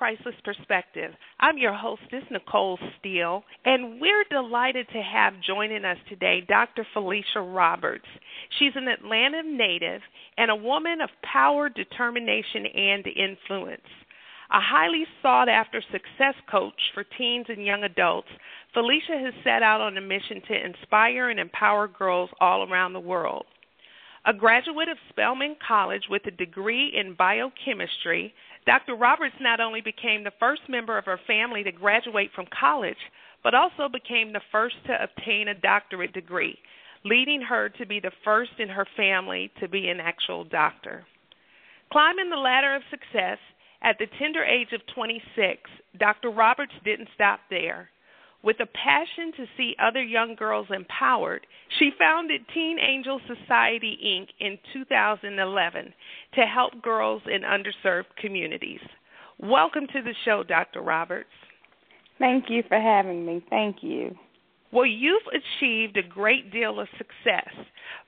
Priceless Perspective. I'm your hostess, Nicole Steele, and we're delighted to have joining us today Dr. Felicia Roberts. She's an Atlanta native and a woman of power, determination, and influence. A highly sought after success coach for teens and young adults, Felicia has set out on a mission to inspire and empower girls all around the world. A graduate of Spelman College with a degree in biochemistry, Dr. Roberts not only became the first member of her family to graduate from college, but also became the first to obtain a doctorate degree, leading her to be the first in her family to be an actual doctor. Climbing the ladder of success at the tender age of 26, Dr. Roberts didn't stop there. With a passion to see other young girls empowered, she founded Teen Angels Society Inc. in 2011 to help girls in underserved communities. Welcome to the show, Dr. Roberts. Thank you for having me. Thank you. Well, you've achieved a great deal of success,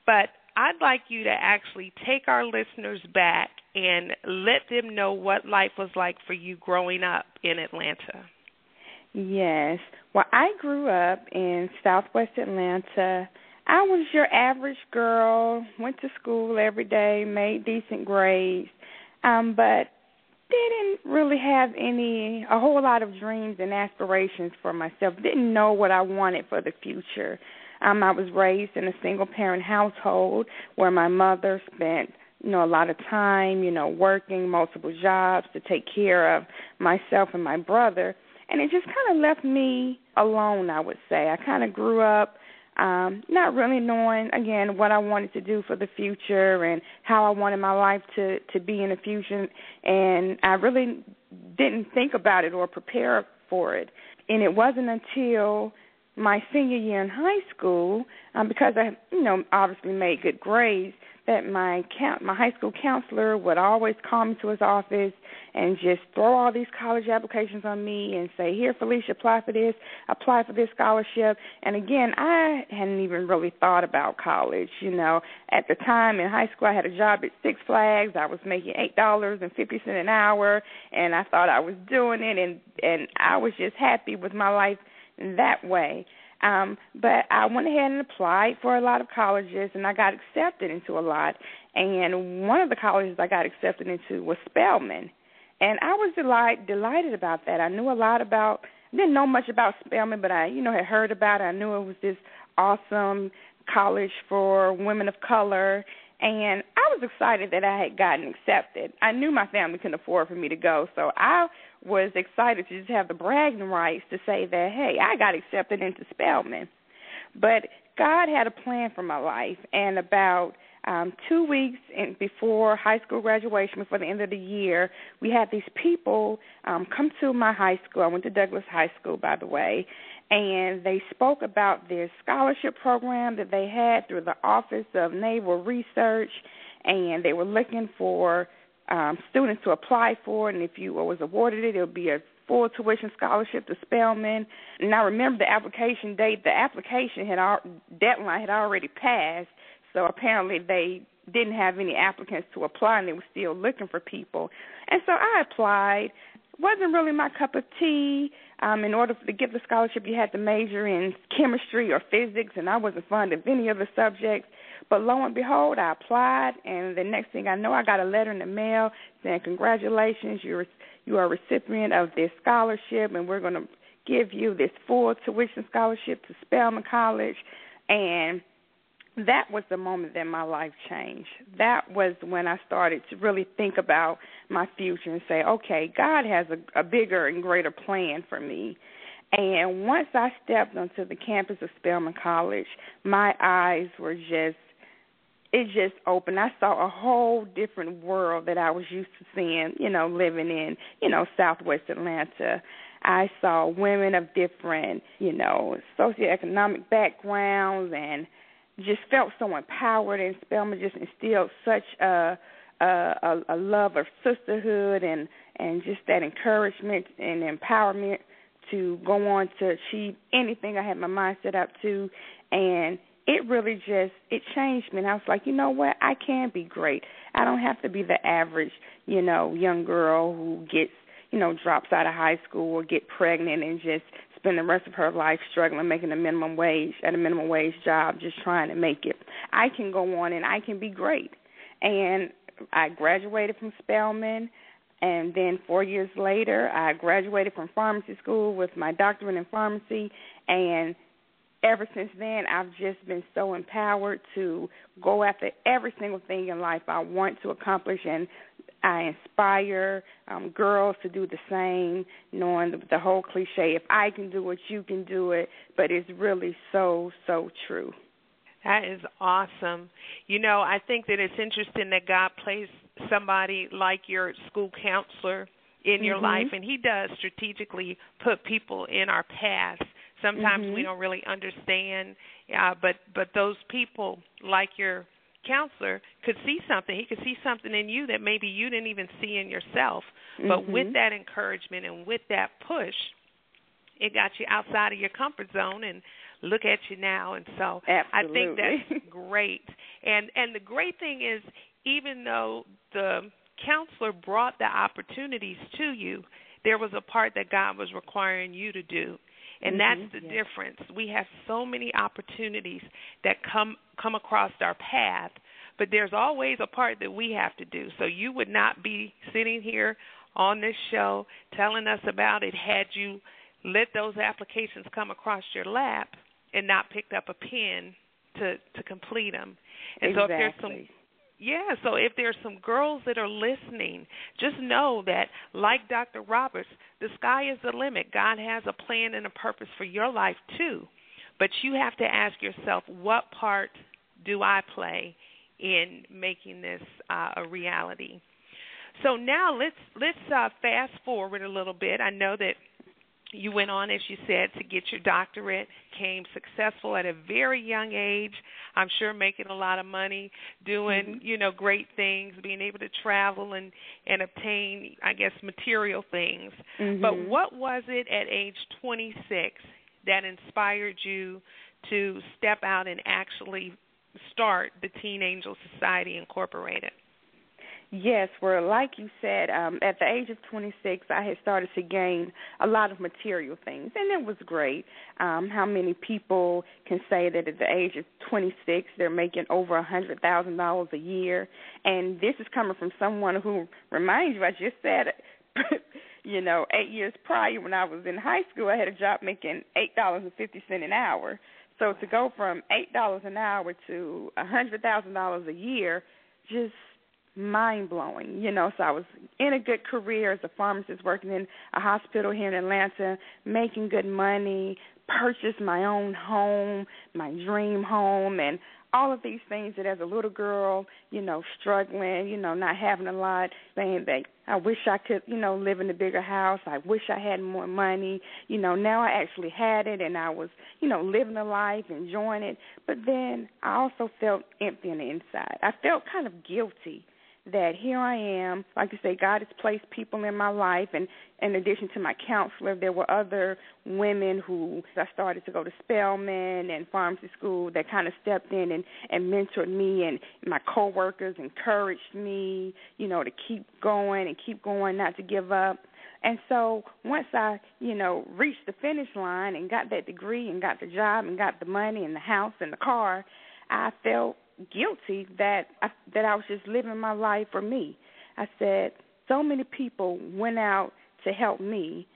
but I'd like you to actually take our listeners back and let them know what life was like for you growing up in Atlanta. Yes. Well, I grew up in southwest Atlanta. I was your average girl, went to school every day, made decent grades, um, but didn't really have any a whole lot of dreams and aspirations for myself. Didn't know what I wanted for the future. Um, I was raised in a single parent household where my mother spent you know a lot of time, you know, working multiple jobs to take care of myself and my brother and it just kind of left me alone i would say. I kind of grew up um not really knowing again what i wanted to do for the future and how i wanted my life to to be in the future. And i really didn't think about it or prepare for it. And it wasn't until my senior year in high school um because i you know obviously made good grades that my count my high school counselor would always call me to his office and just throw all these college applications on me and say, Here, Felicia, apply for this, apply for this scholarship. And again, I hadn't even really thought about college. You know, at the time in high school, I had a job at Six Flags. I was making eight dollars and fifty cent an hour, and I thought I was doing it, and and I was just happy with my life that way. Um, but I went ahead and applied for a lot of colleges, and I got accepted into a lot. And one of the colleges I got accepted into was Spelman and I was delight delighted about that. I knew a lot about didn't know much about Spelman, but I you know had heard about it. I knew it was this awesome college for women of color, and I was excited that I had gotten accepted. I knew my family couldn't afford for me to go, so I was excited to just have the bragging rights to say that hey, I got accepted into Spelman. But God had a plan for my life, and about um, two weeks in, before high school graduation, before the end of the year, we had these people um, come to my high school. I went to Douglass High School, by the way, and they spoke about their scholarship program that they had through the Office of Naval Research, and they were looking for um, students to apply for, and if you was awarded it, it would be a full tuition scholarship to Spelman. And I remember the application date. The application had al- deadline had already passed, so apparently they didn't have any applicants to apply and they were still looking for people. And so I applied. wasn't really my cup of tea. Um, in order to get the scholarship, you had to major in chemistry or physics, and I wasn't fond of any of the subjects. But lo and behold, I applied, and the next thing I know, I got a letter in the mail saying, "Congratulations, you're you are a recipient of this scholarship, and we're going to give you this full tuition scholarship to Spelman College." And that was the moment that my life changed. That was when I started to really think about my future and say, okay, God has a, a bigger and greater plan for me. And once I stepped onto the campus of Spelman College, my eyes were just it just opened. I saw a whole different world that I was used to seeing, you know, living in, you know, Southwest Atlanta. I saw women of different, you know, socioeconomic backgrounds and just felt so empowered and Spelman just instilled such a a, a love of sisterhood and and just that encouragement and empowerment to go on to achieve anything I had my mind set up to. And it really just it changed me. And I was like, you know what, I can be great. I don't have to be the average, you know, young girl who gets, you know, drops out of high school or get pregnant and just spend the rest of her life struggling making a minimum wage at a minimum wage job just trying to make it. I can go on and I can be great. And I graduated from Spelman and then 4 years later I graduated from pharmacy school with my doctorate in pharmacy and ever since then, I've just been so empowered to go after every single thing in life I want to accomplish, and I inspire um, girls to do the same, knowing the, the whole cliche: "If I can do it, you can do it." But it's really so so true. That is awesome. You know, I think that it's interesting that God placed somebody like your school counselor in your mm-hmm. life, and He does strategically put people in our paths Sometimes mm-hmm. we don't really understand, uh, but but those people, like your counselor, could see something. He could see something in you that maybe you didn't even see in yourself. Mm-hmm. But with that encouragement and with that push, it got you outside of your comfort zone and look at you now and so Absolutely. i think that's great and and the great thing is even though the counselor brought the opportunities to you there was a part that god was requiring you to do and mm-hmm. that's the yes. difference. We have so many opportunities that come come across our path, but there's always a part that we have to do. So you would not be sitting here on this show telling us about it had you let those applications come across your lap and not picked up a pen to to complete them. And exactly. so if there's some yeah, so if there's some girls that are listening, just know that, like Dr. Roberts, the sky is the limit. God has a plan and a purpose for your life too. But you have to ask yourself, what part do I play in making this uh, a reality? So now let's let's uh, fast forward a little bit. I know that you went on, as you said, to get your doctorate, came successful at a very young age. I'm sure making a lot of money, doing mm-hmm. you know great things, being able to travel and and obtain, I guess, material things. Mm-hmm. But what was it at age 26 that inspired you to step out and actually start the Teen Angels Society Incorporated? Yes, well, like you said, um, at the age of 26, I had started to gain a lot of material things, and it was great. Um, how many people can say that at the age of 26 they're making over hundred thousand dollars a year? And this is coming from someone who reminds you, I just said, you know, eight years prior when I was in high school, I had a job making eight dollars and fifty cent an hour. So to go from eight dollars an hour to hundred thousand dollars a year, just mind blowing. You know, so I was in a good career as a pharmacist working in a hospital here in Atlanta, making good money, purchased my own home, my dream home and all of these things that as a little girl, you know, struggling, you know, not having a lot, saying that I wish I could, you know, live in a bigger house. I wish I had more money. You know, now I actually had it and I was, you know, living a life, enjoying it. But then I also felt empty on the inside. I felt kind of guilty that here I am. Like you say, God has placed people in my life, and in addition to my counselor, there were other women who I started to go to Spelman and pharmacy school that kind of stepped in and and mentored me, and my coworkers encouraged me, you know, to keep going and keep going, not to give up. And so once I, you know, reached the finish line and got that degree and got the job and got the money and the house and the car, I felt guilty that I, that I was just living my life for me. I said so many people went out to help me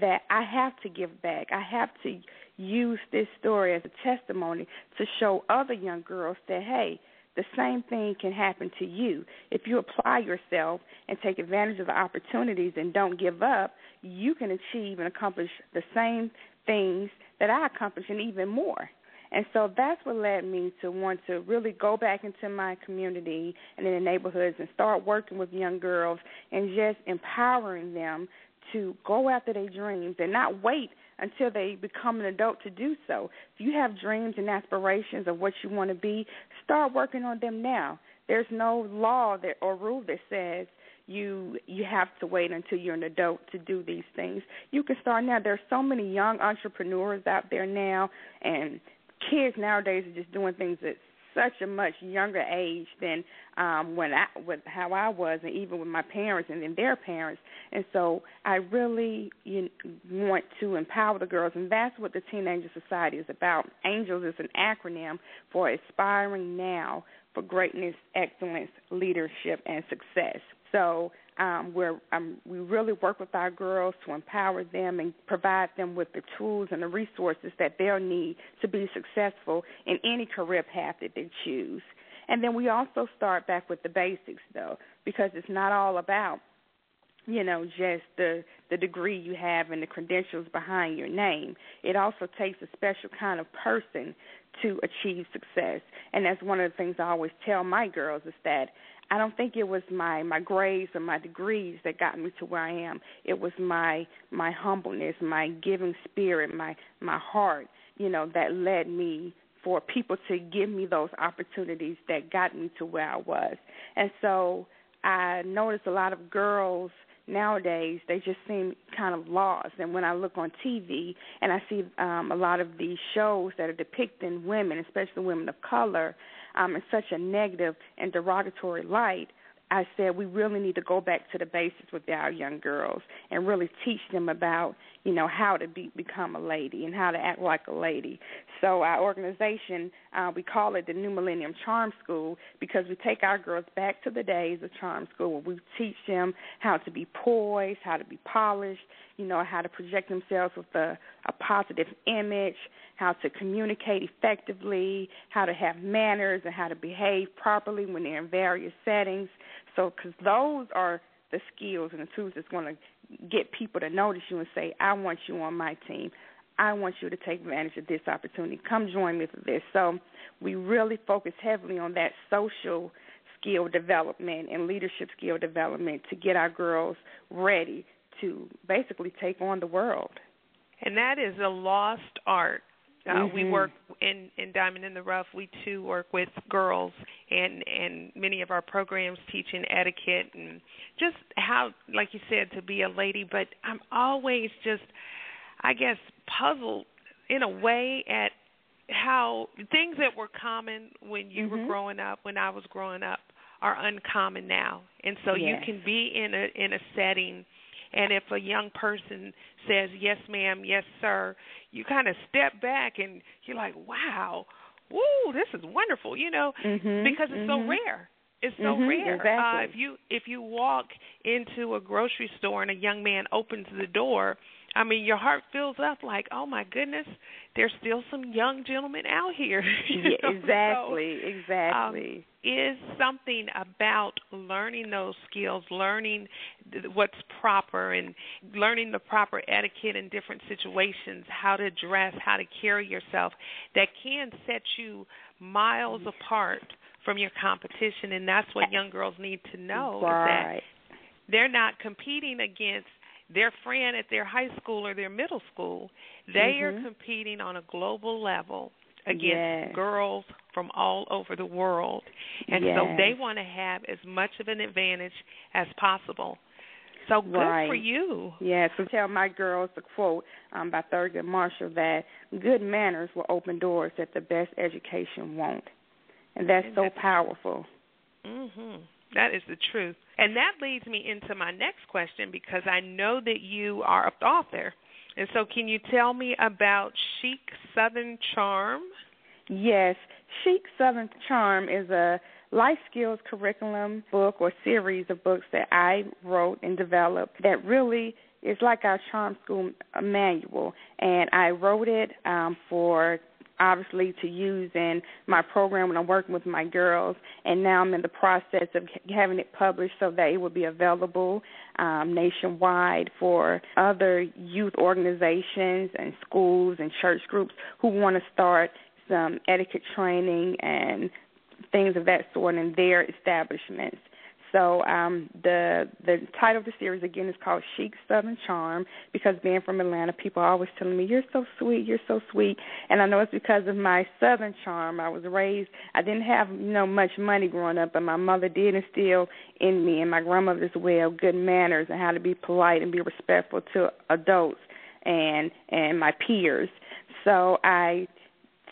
that I have to give back. I have to use this story as a testimony to show other young girls that, hey, the same thing can happen to you. If you apply yourself and take advantage of the opportunities and don't give up, you can achieve and accomplish the same things that I accomplished and even more. And so that's what led me to want to really go back into my community and in the neighborhoods and start working with young girls and just empowering them to go after their dreams and not wait until they become an adult to do so. If you have dreams and aspirations of what you want to be, start working on them now. There's no law that or rule that says you you have to wait until you're an adult to do these things. You can start now. There's so many young entrepreneurs out there now and kids nowadays are just doing things at such a much younger age than um when I with how I was and even with my parents and then their parents. And so I really you, want to empower the girls and that's what the Teen Angels Society is about. Angels is an acronym for aspiring now for greatness, excellence, leadership and success. So um, where um, we really work with our girls to empower them and provide them with the tools and the resources that they'll need to be successful in any career path that they choose. And then we also start back with the basics, though, because it's not all about you know just the the degree you have and the credentials behind your name it also takes a special kind of person to achieve success and that's one of the things i always tell my girls is that I don't think it was my my grades or my degrees that got me to where I am. It was my my humbleness, my giving spirit, my my heart, you know, that led me for people to give me those opportunities that got me to where I was. And so I noticed a lot of girls nowadays they just seem kind of lost. And when i look on tv and i see um a lot of these shows that are depicting women especially women of color um, in such a negative and derogatory light, I said we really need to go back to the basics with our young girls and really teach them about, you know, how to be become a lady and how to act like a lady. So our organization, uh, we call it the New Millennium Charm School because we take our girls back to the days of charm school. Where we teach them how to be poised, how to be polished, you know, how to project themselves with a, a positive image, how to communicate effectively, how to have manners, and how to behave properly when they're in various settings. So, because those are the skills and the tools that's going to get people to notice you and say, I want you on my team. I want you to take advantage of this opportunity. Come join me for this. So, we really focus heavily on that social skill development and leadership skill development to get our girls ready to basically take on the world. And that is a lost art. Uh, mm-hmm. We work in in Diamond in the Rough. We too work with girls, and and many of our programs teaching etiquette and just how, like you said, to be a lady. But I'm always just, I guess, puzzled in a way at how things that were common when you mm-hmm. were growing up, when I was growing up, are uncommon now. And so yes. you can be in a in a setting and if a young person says yes ma'am yes sir you kind of step back and you're like wow woo this is wonderful you know mm-hmm, because it's mm-hmm. so rare it's so mm-hmm, rare exactly. uh if you if you walk into a grocery store and a young man opens the door I mean, your heart fills up like, oh my goodness, there's still some young gentlemen out here. yeah, exactly, so, exactly. Um, is something about learning those skills, learning what's proper, and learning the proper etiquette in different situations, how to dress, how to carry yourself, that can set you miles apart from your competition. And that's what young girls need to know right. is that they're not competing against their friend at their high school or their middle school. They mm-hmm. are competing on a global level against yes. girls from all over the world. And yes. so they want to have as much of an advantage as possible. So good right. for you. Yes, I tell my girls the quote um, by Thurgood Marshall that good manners will open doors that the best education won't. And that's and so that's, powerful. Mhm. That is the truth. And that leads me into my next question because I know that you are an author. And so, can you tell me about Chic Southern Charm? Yes, Chic Southern Charm is a life skills curriculum book or series of books that I wrote and developed that really it's like our charm school manual, and I wrote it um, for obviously to use in my program when I'm working with my girls, and now I'm in the process of having it published so that it will be available um, nationwide for other youth organizations and schools and church groups who want to start some etiquette training and things of that sort in their establishments. So um, the the title of the series again is called Chic Southern Charm because being from Atlanta, people are always telling me you're so sweet, you're so sweet, and I know it's because of my Southern charm. I was raised. I didn't have you know much money growing up, but my mother did instill in me and my grandmother as well good manners and how to be polite and be respectful to adults and and my peers. So I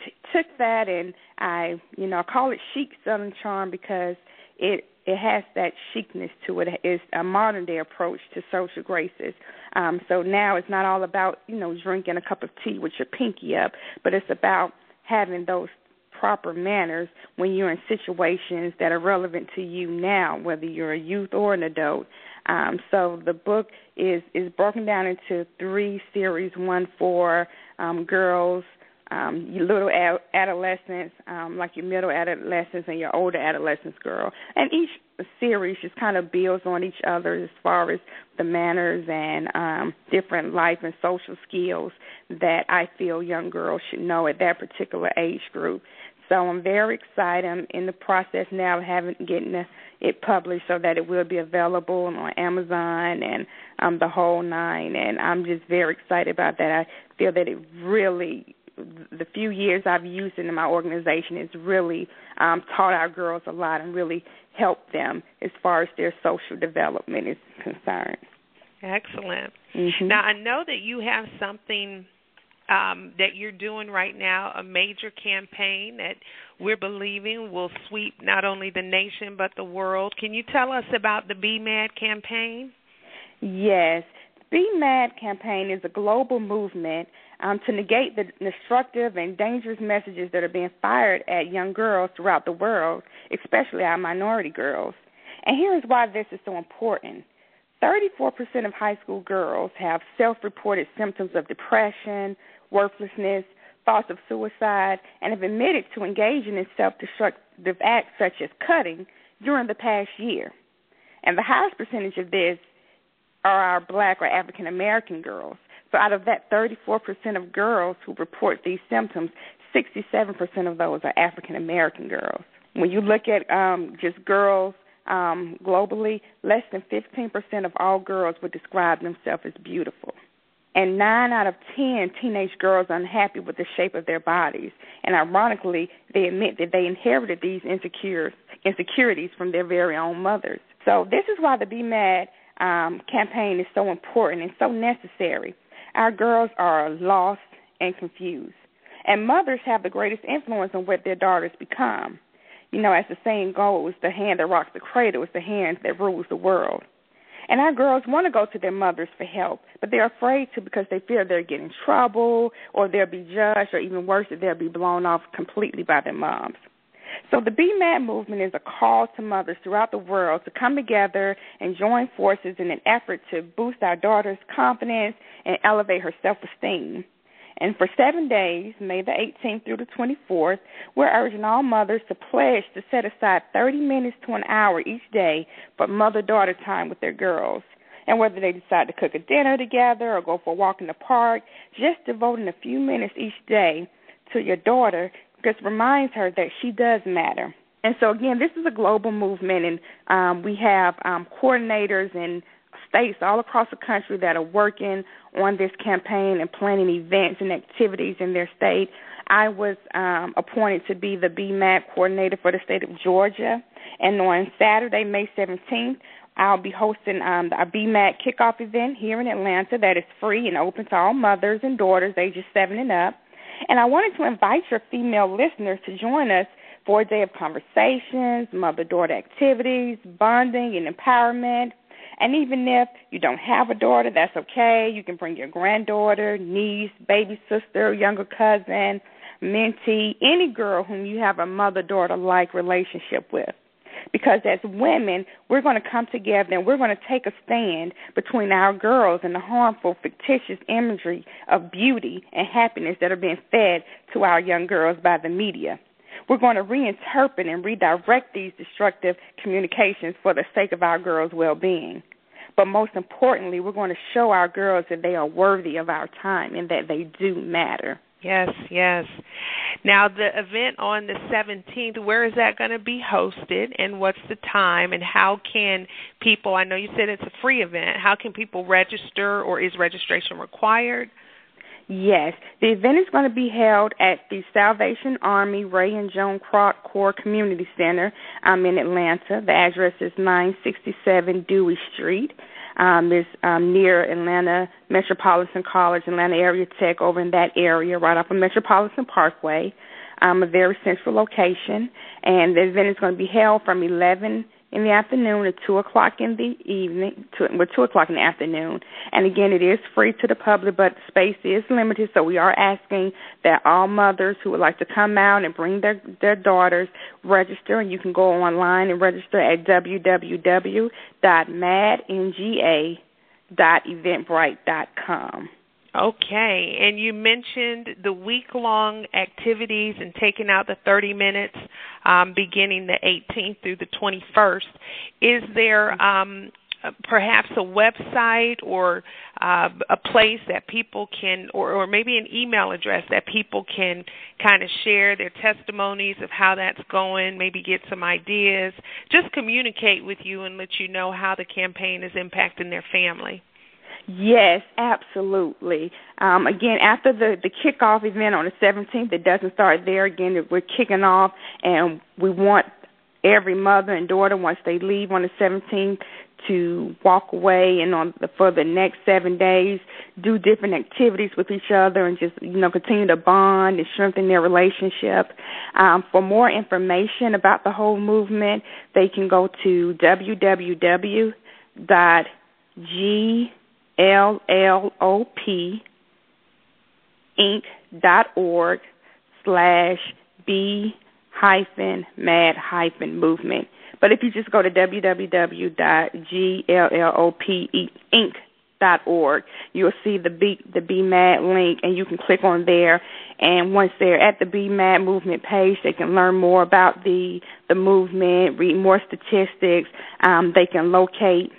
t- took that and I you know I call it chic Southern charm because it it has that chicness to it. It's a modern day approach to social graces. Um, so now it's not all about you know drinking a cup of tea with your pinky up, but it's about having those proper manners when you're in situations that are relevant to you now, whether you're a youth or an adult. Um, so the book is is broken down into three series: one for um, girls, um, your little ad- adolescents, um, like your middle adolescents and your older adolescents, girl. And each series just kind of builds on each other as far as the manners and um, different life and social skills that I feel young girls should know at that particular age group. So I'm very excited. I'm in the process now of having getting it published so that it will be available on Amazon and um, the whole nine. And I'm just very excited about that. I feel that it really the few years I've used it in my organization has really um, taught our girls a lot and really helped them as far as their social development is concerned. Excellent. Mm-hmm. Now I know that you have something um, that you're doing right now, a major campaign that we're believing will sweep not only the nation but the world. Can you tell us about the Be Mad campaign? Yes. Be Mad campaign is a global movement um, to negate the destructive and dangerous messages that are being fired at young girls throughout the world, especially our minority girls. And here is why this is so important. 34% of high school girls have self reported symptoms of depression, worthlessness, thoughts of suicide, and have admitted to engaging in self destructive acts such as cutting during the past year. And the highest percentage of this are our black or African American girls. So out of that 34% of girls who report these symptoms, 67% of those are African American girls. When you look at um, just girls um, globally, less than 15% of all girls would describe themselves as beautiful. And nine out of ten teenage girls are unhappy with the shape of their bodies. And ironically, they admit that they inherited these insecurities from their very own mothers. So this is why the Be Mad um, campaign is so important and so necessary. Our girls are lost and confused. And mothers have the greatest influence on what their daughters become. You know, as the saying goes, the hand that rocks the cradle is the hand that rules the world. And our girls want to go to their mothers for help, but they're afraid to because they fear they'll get in trouble or they'll be judged or even worse, that they'll be blown off completely by their moms. So the Be Mad movement is a call to mothers throughout the world to come together and join forces in an effort to boost our daughter's confidence and elevate her self-esteem. And for seven days, May the 18th through the 24th, we're urging all mothers to pledge to set aside 30 minutes to an hour each day for mother daughter time with their girls. And whether they decide to cook a dinner together or go for a walk in the park, just devoting a few minutes each day to your daughter just reminds her that she does matter. And so again, this is a global movement, and um, we have um, coordinators in states all across the country that are working on this campaign and planning events and activities in their state. I was um, appointed to be the Be Mad coordinator for the state of Georgia, and on Saturday, May 17th, I'll be hosting um, Be Mad kickoff event here in Atlanta that is free and open to all mothers and daughters ages seven and up. And I wanted to invite your female listeners to join us for a day of conversations, mother daughter activities, bonding, and empowerment. And even if you don't have a daughter, that's okay. You can bring your granddaughter, niece, baby sister, younger cousin, mentee, any girl whom you have a mother daughter like relationship with. Because as women, we're going to come together and we're going to take a stand between our girls and the harmful, fictitious imagery of beauty and happiness that are being fed to our young girls by the media. We're going to reinterpret and redirect these destructive communications for the sake of our girls' well being. But most importantly, we're going to show our girls that they are worthy of our time and that they do matter. Yes, yes. Now, the event on the 17th, where is that going to be hosted and what's the time and how can people, I know you said it's a free event, how can people register or is registration required? Yes, the event is going to be held at the Salvation Army Ray and Joan Kroc Corps Community Center um, in Atlanta. The address is 967 Dewey Street. Um, it's um, near Atlanta Metropolitan College, Atlanta Area Tech, over in that area, right off of Metropolitan Parkway. Um, a very central location, and the event is going to be held from 11 in the afternoon to two o'clock in the evening, to, well, two o'clock in the afternoon. And again, it is free to the public, but space is limited, so we are asking that all mothers who would like to come out and bring their their daughters register. And you can go online and register at www.madnga.eventbrite.com. Okay, and you mentioned the week long activities and taking out the 30 minutes um, beginning the 18th through the 21st. Is there um, perhaps a website or uh, a place that people can, or, or maybe an email address that people can kind of share their testimonies of how that's going, maybe get some ideas, just communicate with you and let you know how the campaign is impacting their family? Yes, absolutely. Um, again, after the the kickoff event on the 17th, it doesn't start there. Again, we're kicking off, and we want every mother and daughter once they leave on the 17th to walk away and on the, for the next seven days do different activities with each other and just you know continue to bond and strengthen their relationship. Um, for more information about the whole movement, they can go to L O P Inc. dot org slash B hyphen mad hyphen movement. But if you just go to www dot org, you'll see the B the Be Mad link and you can click on there and once they're at the Be Mad movement page they can learn more about the the movement, read more statistics, um, they can locate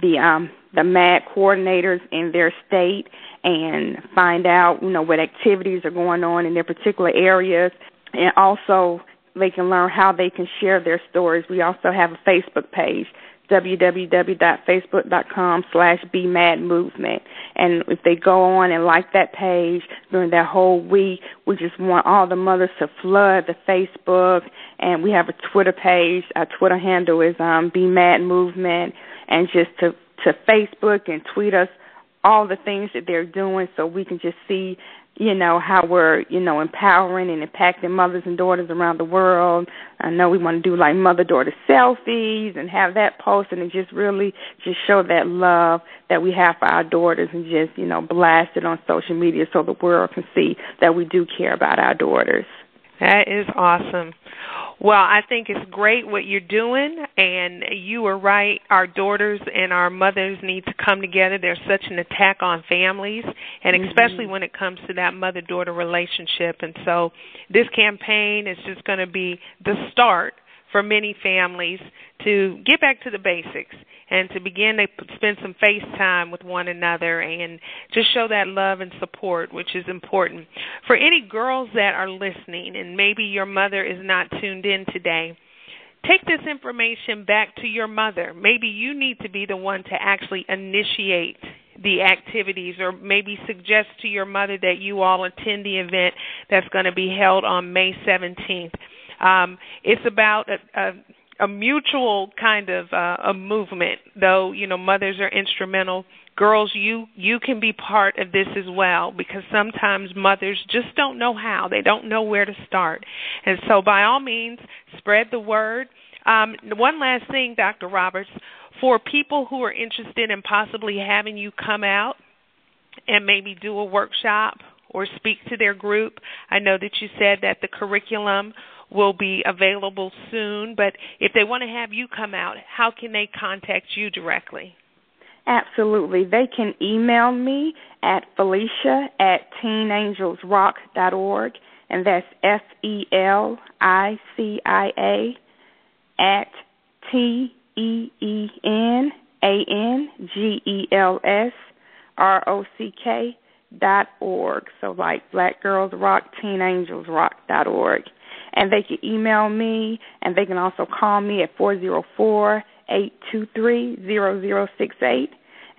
the um the MAD coordinators in their state and find out, you know, what activities are going on in their particular areas and also they can learn how they can share their stories. We also have a Facebook page, www.facebook.com slash movement. And if they go on and like that page during that whole week, we just want all the mothers to flood the Facebook. And we have a Twitter page. Our Twitter handle is um, Be Mad Movement. And just to to Facebook and tweet us all the things that they're doing so we can just see, you know, how we're, you know, empowering and impacting mothers and daughters around the world. I know we want to do like mother daughter selfies and have that posted and just really just show that love that we have for our daughters and just, you know, blast it on social media so the world can see that we do care about our daughters. That is awesome. Well, I think it's great what you're doing, and you are right. Our daughters and our mothers need to come together. There's such an attack on families, and mm-hmm. especially when it comes to that mother daughter relationship. And so, this campaign is just going to be the start for many families to get back to the basics and to begin to spend some face time with one another and just show that love and support, which is important. For any girls that are listening and maybe your mother is not tuned in today, take this information back to your mother. Maybe you need to be the one to actually initiate the activities or maybe suggest to your mother that you all attend the event that's going to be held on May 17th. Um, it's about a, a a mutual kind of uh, a movement though you know mothers are instrumental. Girls you you can be part of this as well because sometimes mothers just don't know how. They don't know where to start. And so by all means spread the word. Um, one last thing dr roberts. For people who are interested in possibly having you come out and maybe do a workshop or speak to their group i know that you said that the curriculum will be available soon. But if they want to have you come out, how can they contact you directly? Absolutely. They can email me at Felicia at teenangelsrock.org, and that's F E L I C I A at T E E N A N G E L S R O C K dot org. So like Black Girls Rock, Teen Angels Rock dot org. And they can email me and they can also call me at four zero four eight two three zero zero six eight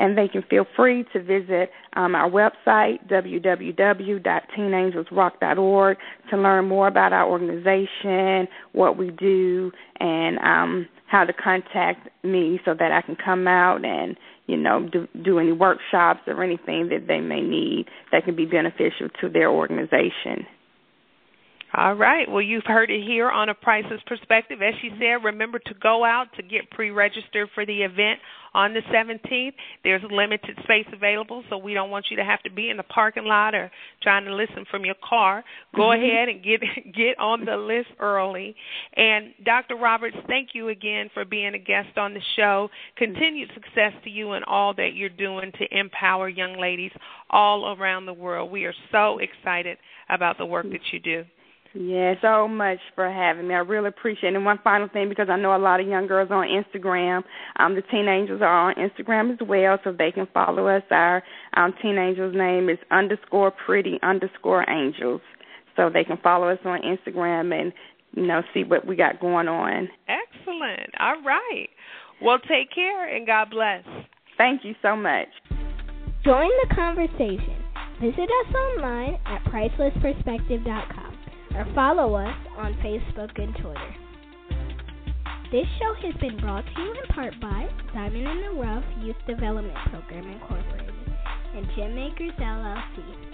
and they can feel free to visit um, our website, www.teenangelsrock.org, to learn more about our organization, what we do, and um, how to contact me so that I can come out and you know do, do any workshops or anything that they may need that can be beneficial to their organization. All right. Well, you've heard it here on a Priceless Perspective. As she said, remember to go out to get pre-registered for the event on the 17th. There's limited space available, so we don't want you to have to be in the parking lot or trying to listen from your car. Go mm-hmm. ahead and get get on the list early. And Dr. Roberts, thank you again for being a guest on the show. Continued success to you and all that you're doing to empower young ladies all around the world. We are so excited about the work that you do. Yeah, so much for having me. I really appreciate it. And one final thing, because I know a lot of young girls on Instagram. Um, the Teen Angels are on Instagram as well, so they can follow us. Our um, Teen Angels name is underscore pretty underscore angels. So they can follow us on Instagram and, you know, see what we got going on. Excellent. All right. Well, take care and God bless. Thank you so much. Join the conversation. Visit us online at pricelessperspective.com or follow us on Facebook and Twitter. This show has been brought to you in part by Diamond in the Rough Youth Development Program Incorporated and Gem Makers LLC.